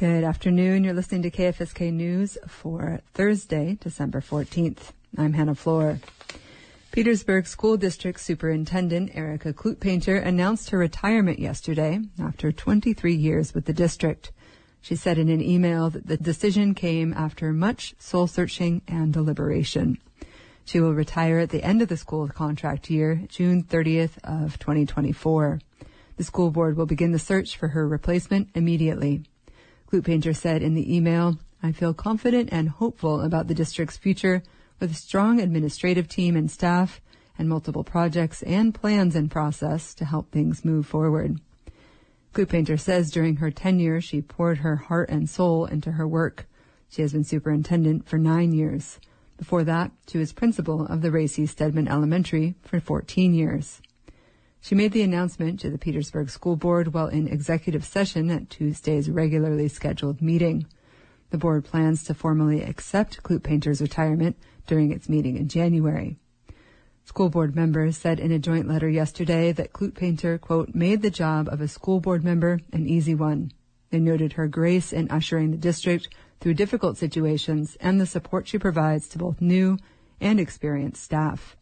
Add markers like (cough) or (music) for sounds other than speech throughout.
Good afternoon. You're listening to KFSK News for Thursday, December 14th. I'm Hannah Floor. Petersburg School District Superintendent Erica Kludt-Painter announced her retirement yesterday after 23 years with the district. She said in an email that the decision came after much soul searching and deliberation. She will retire at the end of the school contract year, June 30th of 2024. The school board will begin the search for her replacement immediately. Kludt-Painter said in the email, I feel confident and hopeful about the district's future with a strong administrative team and staff and multiple projects and plans in process to help things move forward. Kludt-Painter says during her tenure, she poured her heart and soul into her work. She has been superintendent for nine years. Before that, she was principal of the Rae C. Stedman Elementary for 14 years. She made the announcement to the Petersburg School Board while in executive session at Tuesday's regularly scheduled meeting. The board plans to formally accept Kludt-Painter's retirement during its meeting in January. School board members said in a joint letter yesterday that Kludt-Painter, quote, made the job of a school board member an easy one. They noted her grace in ushering the district through difficult situations and the support she provides to both new and experienced staff.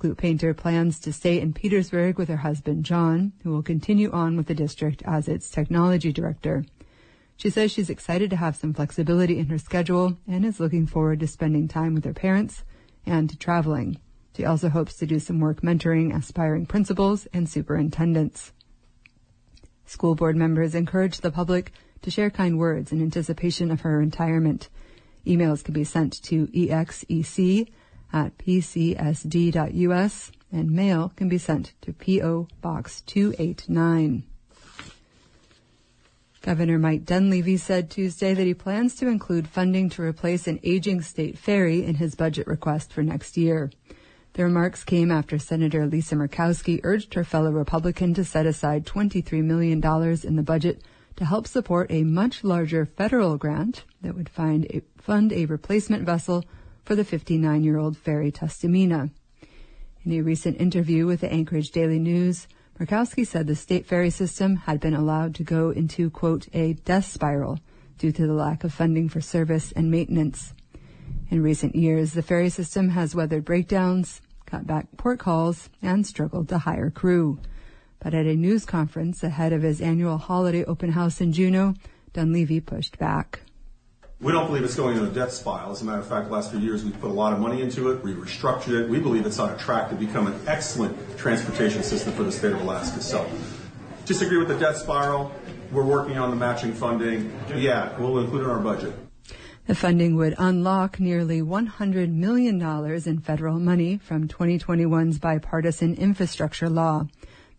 Kludt-Painter plans to stay in Petersburg with her husband John, who will continue on with the district as its technology director. She says she's excited to have some flexibility in her schedule and is looking forward to spending time with her parents and to traveling. She also hopes to do some work mentoring aspiring principals and superintendents. School board members encourage the public to share kind words in anticipation of her retirement. Emails can be sent to exec at pcsd.us and mail can be sent to P.O. Box 289. Governor Mike Dunleavy said Tuesday that he plans to include funding to replace an aging state ferry in his budget request for next year. The remarks came after Senator Lisa Murkowski urged her fellow Republican to set aside $23 million in the budget to help support a much larger federal grant that would a, fund a replacement vessel for the 59 year old ferry Tustumena. In a recent interview with the Anchorage Daily News, Murkowski said the state ferry system had been allowed to go into, quote, a death spiral due to the lack of funding for service and maintenance. In recent years, the ferry system has weathered breakdowns, cut back port calls, and struggled to hire crew. But at a news conference ahead of his annual holiday open house in Juneau, Dunleavy pushed back. We don't believe it's going in a death spiral. As a matter of fact, the last few years we've put a lot of money into it. We restructured it. We believe it's on a track to become an excellent transportation system for the state of Alaska. So, disagree with the death spiral. We're working on the matching funding. Yeah, we'll include it in our budget. The funding would unlock nearly $100 million in federal money from 2021's bipartisan infrastructure law.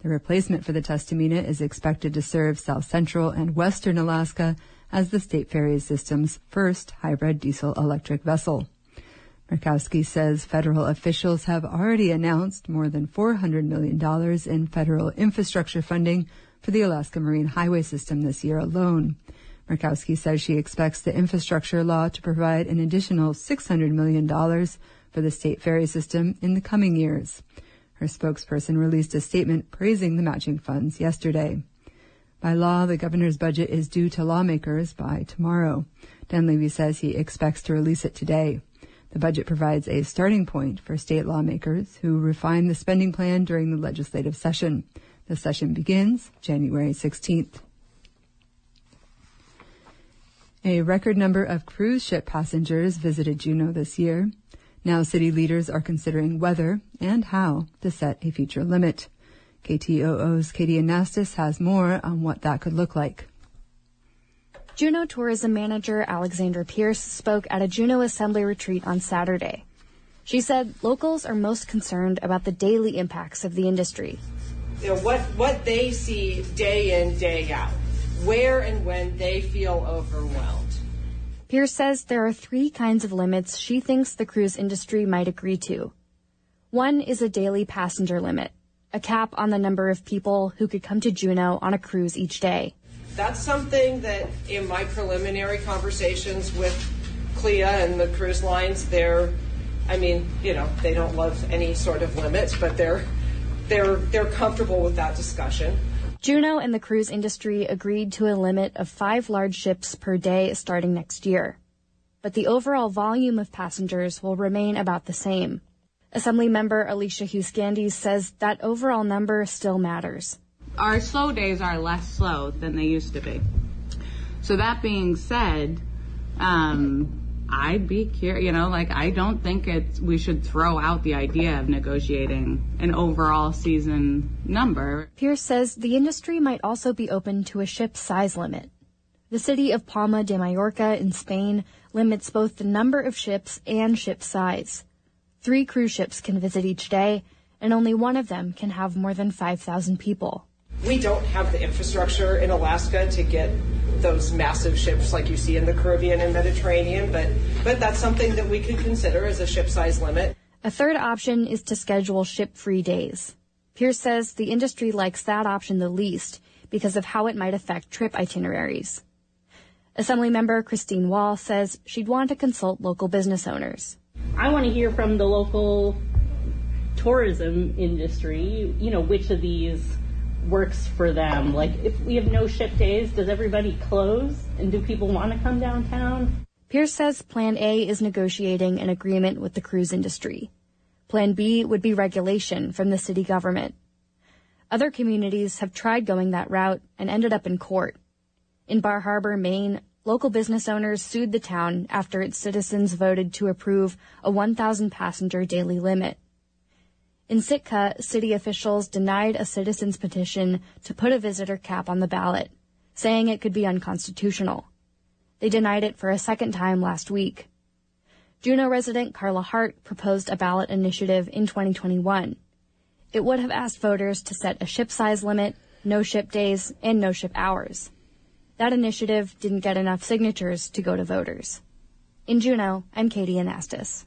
The replacement for the Tustumena is expected to serve south central and western Alaska as the State Ferry System's first hybrid diesel electric vessel. Murkowski says federal officials have already announced more than $400 million in federal infrastructure funding for the Alaska Marine Highway System this year alone. Murkowski says she expects the infrastructure law to provide an additional $600 million for the state ferry system in the coming years. Her spokesperson released a statement praising the matching funds yesterday. By law, the governor's budget is due to lawmakers by tomorrow. Dunleavy says he expects to release it today. The budget provides a starting point for state lawmakers who refine the spending plan during the legislative session. The session begins January 16th. A record number of cruise ship passengers visited Juneau this year. Now city leaders are considering whether and how to set a future limit. KTOO's Katie Anastas has more on what that could look like. Juneau tourism manager Alexandra Pierce spoke at a Juneau Assembly retreat on Saturday. She said locals are most concerned about the daily impacts of the industry. You know, what, what they see day in, day out, where and when they feel overwhelmed. Pierce says there are three kinds of limits she thinks the cruise industry might agree to. One is a daily passenger limit a cap on the number of people who could come to Juneau on a cruise each day. That's something that in my preliminary conversations with CLIA and the cruise lines, they're, I mean, you know, they don't love any sort of limits, but they're, they're, they're comfortable with that discussion. Juneau and the cruise industry agreed to a limit of five large ships per day starting next year. But the overall volume of passengers will remain about the same. Assembly member Alicia Hughes says that overall number still matters. Our slow days are less slow than they used to be. So that being said, um, I'd be curious, you know, like I don't think it's, we should throw out the idea of negotiating an overall season number. Pierce says the industry might also be open to a ship size limit. The city of Palma de Mallorca in Spain limits both the number of ships and ship size. Three cruise ships can visit each day, and only one of them can have more than 5,000 people. We don't have the infrastructure in Alaska to get those massive ships like you see in the Caribbean and Mediterranean, but, but that's something that we could consider as a ship size limit. A third option is to schedule ship free days. Pierce says the industry likes that option the least because of how it might affect trip itineraries. Assemblymember Christine Woll says she'd want to consult local business owners. I want to hear from the local tourism industry, you know, which of these works for them. Like, if we have no ship days, does everybody close? And do people want to come downtown? Pierce says Plan A is negotiating an agreement with the cruise industry. Plan B would be regulation from the city government. Other communities have tried going that route and ended up in court. In Bar Harbor, Maine, Local business owners sued the town after its citizens voted to approve a 1,000 passenger daily limit. In Sitka, city officials denied a citizen's petition to put a visitor cap on the ballot, saying it could be unconstitutional. They denied it for a second time last week. Juneau resident Carla Hart proposed a ballot initiative in 2021. It would have asked voters to set a ship size limit, no ship days, and no ship hours. That initiative didn't get enough signatures to go to voters. In Juneau, I'm Katie Anastas.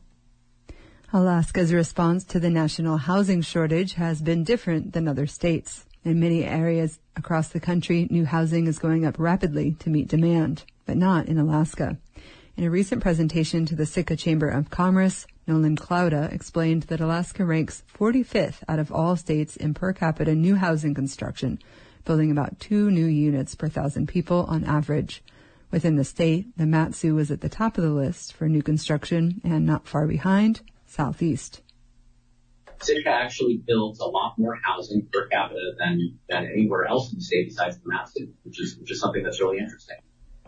Alaska's response to the national housing shortage has been different than other states. In many areas across the country, new housing is going up rapidly to meet demand, but not in Alaska. In a recent presentation to the Sitka Chamber of Commerce, Nolan Klouda explained that Alaska ranks 45th out of all states in per capita new housing construction, building about two new units per thousand people on average. Within the state, the Mat-Su was at the top of the list for new construction and not far behind, Southeast. Sitka actually builds a lot more housing per capita than, than anywhere else in the state besides the Mat-Su, which is, which is something that's really interesting.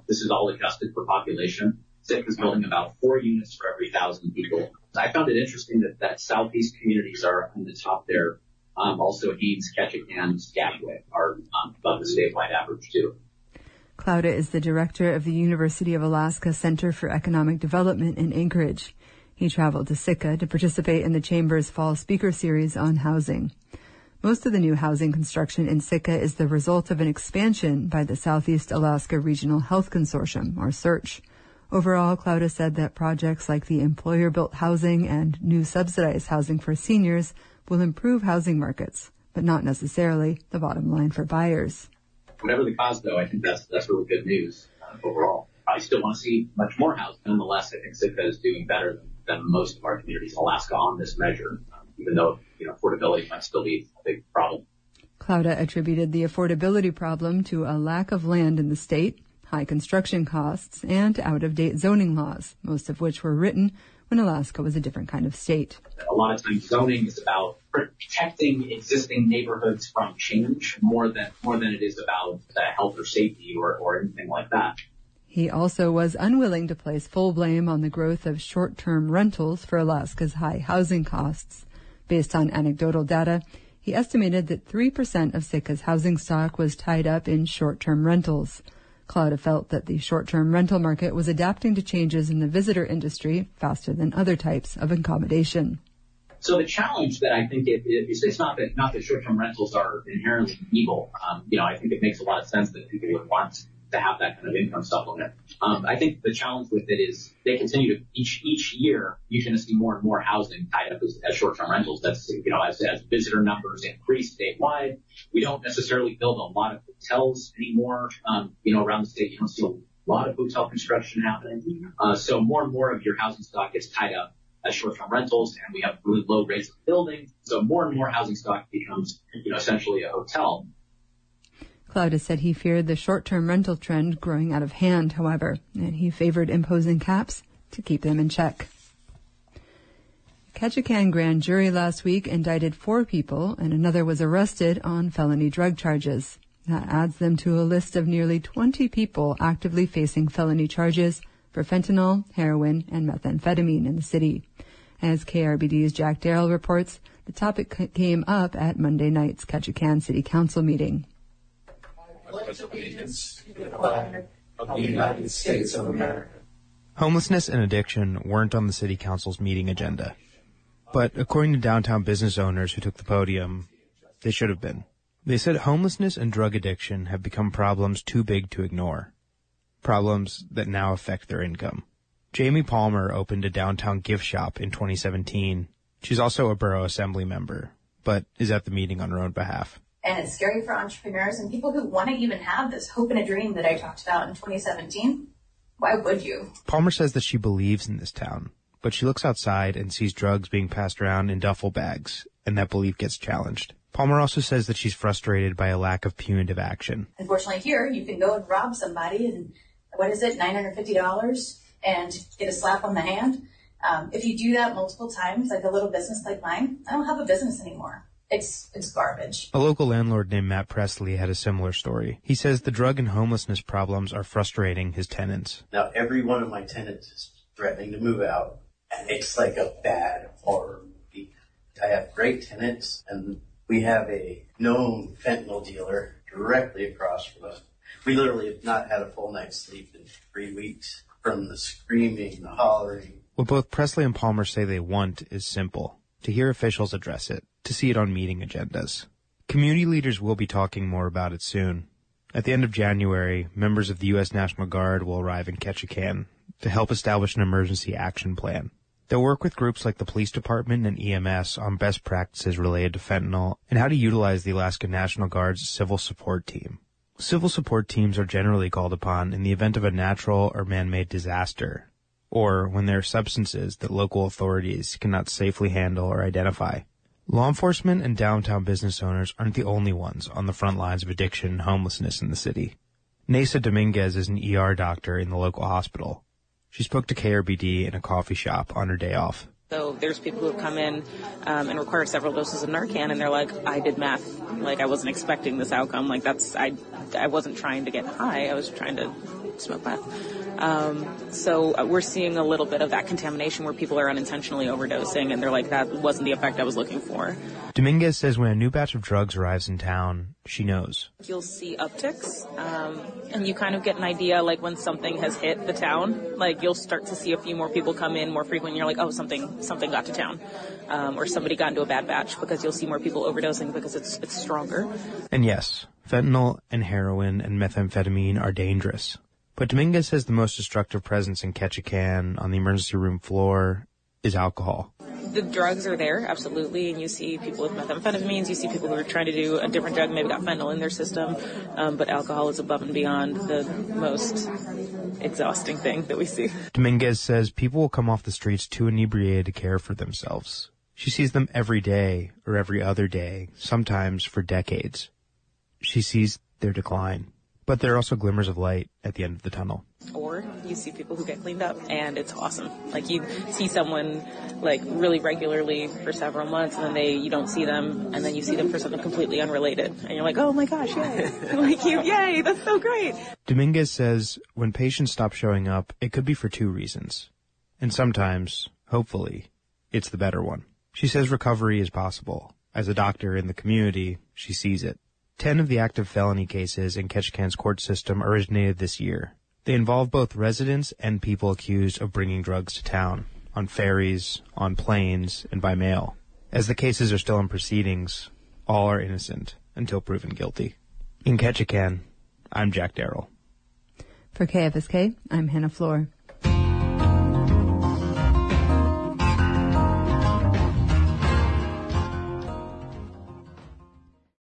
This is all adjusted for population. Sitka is building about four units for every thousand people. I found it interesting that, that Southeast communities are on the top there um, also, Haines, Ketchikan, Skagway are um, above the statewide average too. Klouda is the director of the University of Alaska Center for Economic Development in Anchorage. He traveled to Sitka to participate in the Chamber's fall speaker series on housing. Most of the new housing construction in Sitka is the result of an expansion by the Southeast Alaska Regional Health Consortium, or SEARHC. Overall, Klouda said that projects like the employer-built housing and new subsidized housing for seniors will improve housing markets, but not necessarily the bottom line for buyers. Whatever the cause, though, I think that's that's really good news uh, overall. I still want to see much more housing. Nonetheless, I think Sitka is doing better than, than most of our communities in Alaska on this measure, even though you know affordability might still be a big problem. Klouda attributed the affordability problem to a lack of land in the state, high construction costs, and out-of-date zoning laws, most of which were written when Alaska was a different kind of state. A lot of times zoning is about protecting existing neighborhoods from change more than more than it is about health or safety or, or anything like that. He also was unwilling to place full blame on the growth of short-term rentals for Alaska's high housing costs. Based on anecdotal data, he estimated that 3% of Sitka's housing stock was tied up in short-term rentals. Klouda felt that the short-term rental market was adapting to changes in the visitor industry faster than other types of accommodation. So the challenge that I think it, it, it's not that not that short-term rentals are inherently evil. Um, you know, I think it makes a lot of sense that people would want to have that kind of income supplement. Um, I think the challenge with it is they continue to each each year you're going to see more and more housing tied up as, as short-term rentals. That's you know as, as visitor numbers increase statewide, we don't necessarily build a lot of hotels anymore. Um, you know around the state you don't see a lot of hotel construction happening. Uh, so more and more of your housing stock gets tied up as short-term rentals, and we have really low rates of building. So more and more housing stock becomes you know essentially a hotel. Cloud has said he feared the short-term rental trend growing out of hand, however, and he favored imposing caps to keep them in check. Ketchikan grand jury last week indicted four people and another was arrested on felony drug charges. That adds them to a list of nearly 20 people actively facing felony charges for fentanyl, heroin, and methamphetamine in the city. As KRBD's Jack Darrell reports, the topic came up at Monday night's Ketchikan City Council meeting. Homelessness and addiction weren't on the City Council's meeting agenda. But according to downtown business owners who took the podium, they should have been. They said homelessness and drug addiction have become problems too big to ignore. Problems that now affect their income. Jamie Palmer opened a downtown gift shop in 2017. She's also a borough assembly member, but is at the meeting on her own behalf. And it's scary for entrepreneurs and people who want to even have this hope and a dream that I talked about in 2017. Why would you? Palmer says that she believes in this town, but she looks outside and sees drugs being passed around in duffel bags, and that belief gets challenged. Palmer also says that she's frustrated by a lack of punitive action. Unfortunately, here you can go and rob somebody and what is it, $950 and get a slap on the hand. Um, if you do that multiple times, like a little business like mine, I don't have a business anymore. It's it's garbage. A local landlord named Matt Presley had a similar story. He says the drug and homelessness problems are frustrating his tenants. Now every one of my tenants is threatening to move out, and it's like a bad horror movie. I have great tenants, and we have a known fentanyl dealer directly across from us. We literally have not had a full night's sleep in three weeks from the screaming, the hollering. What both Presley and Palmer say they want is simple to hear officials address it, to see it on meeting agendas. Community leaders will be talking more about it soon. At the end of January, members of the U.S. National Guard will arrive in Ketchikan to help establish an emergency action plan. They'll work with groups like the police department and EMS on best practices related to fentanyl and how to utilize the Alaska National Guard's civil support team. Civil support teams are generally called upon in the event of a natural or man-made disaster, or when there are substances that local authorities cannot safely handle or identify. Law enforcement and downtown business owners aren't the only ones on the front lines of addiction and homelessness in the city. Nasa Dominguez is an ER doctor in the local hospital. She spoke to KRBD in a coffee shop on her day off. So there's people who have come in um, and required several doses of Narcan, and they're like, "I did meth. Like I wasn't expecting this outcome. Like that's I, I wasn't trying to get high. I was trying to smoke meth." Um, so uh, we're seeing a little bit of that contamination where people are unintentionally overdosing, and they're like, "That wasn't the effect I was looking for." Dominguez says when a new batch of drugs arrives in town, she knows. You'll see upticks, um, and you kind of get an idea like when something has hit the town. Like you'll start to see a few more people come in more frequently. You're like, "Oh, something something got to town," um, or somebody got into a bad batch because you'll see more people overdosing because it's it's stronger. And yes, fentanyl and heroin and methamphetamine are dangerous. But Dominguez says the most destructive presence in Ketchikan on the emergency room floor is alcohol. The drugs are there, absolutely, and you see people with methamphetamines, you see people who are trying to do a different drug, maybe got fentanyl in their system, um, but alcohol is above and beyond the most exhausting thing that we see. Dominguez says people will come off the streets too inebriated to care for themselves. She sees them every day or every other day, sometimes for decades. She sees their decline. But there are also glimmers of light at the end of the tunnel. Or you see people who get cleaned up and it's awesome. Like you see someone like really regularly for several months and then they, you don't see them and then you see them for something completely unrelated and you're like, oh my gosh, yay. (laughs) like you, yay, that's so great. Dominguez says when patients stop showing up, it could be for two reasons. And sometimes, hopefully, it's the better one. She says recovery is possible. As a doctor in the community, she sees it. Ten of the active felony cases in Ketchikan's court system originated this year. They involve both residents and people accused of bringing drugs to town, on ferries, on planes, and by mail. As the cases are still in proceedings, all are innocent until proven guilty. In Ketchikan, I'm Jack Darrell. For KFSK, I'm Hannah Floor.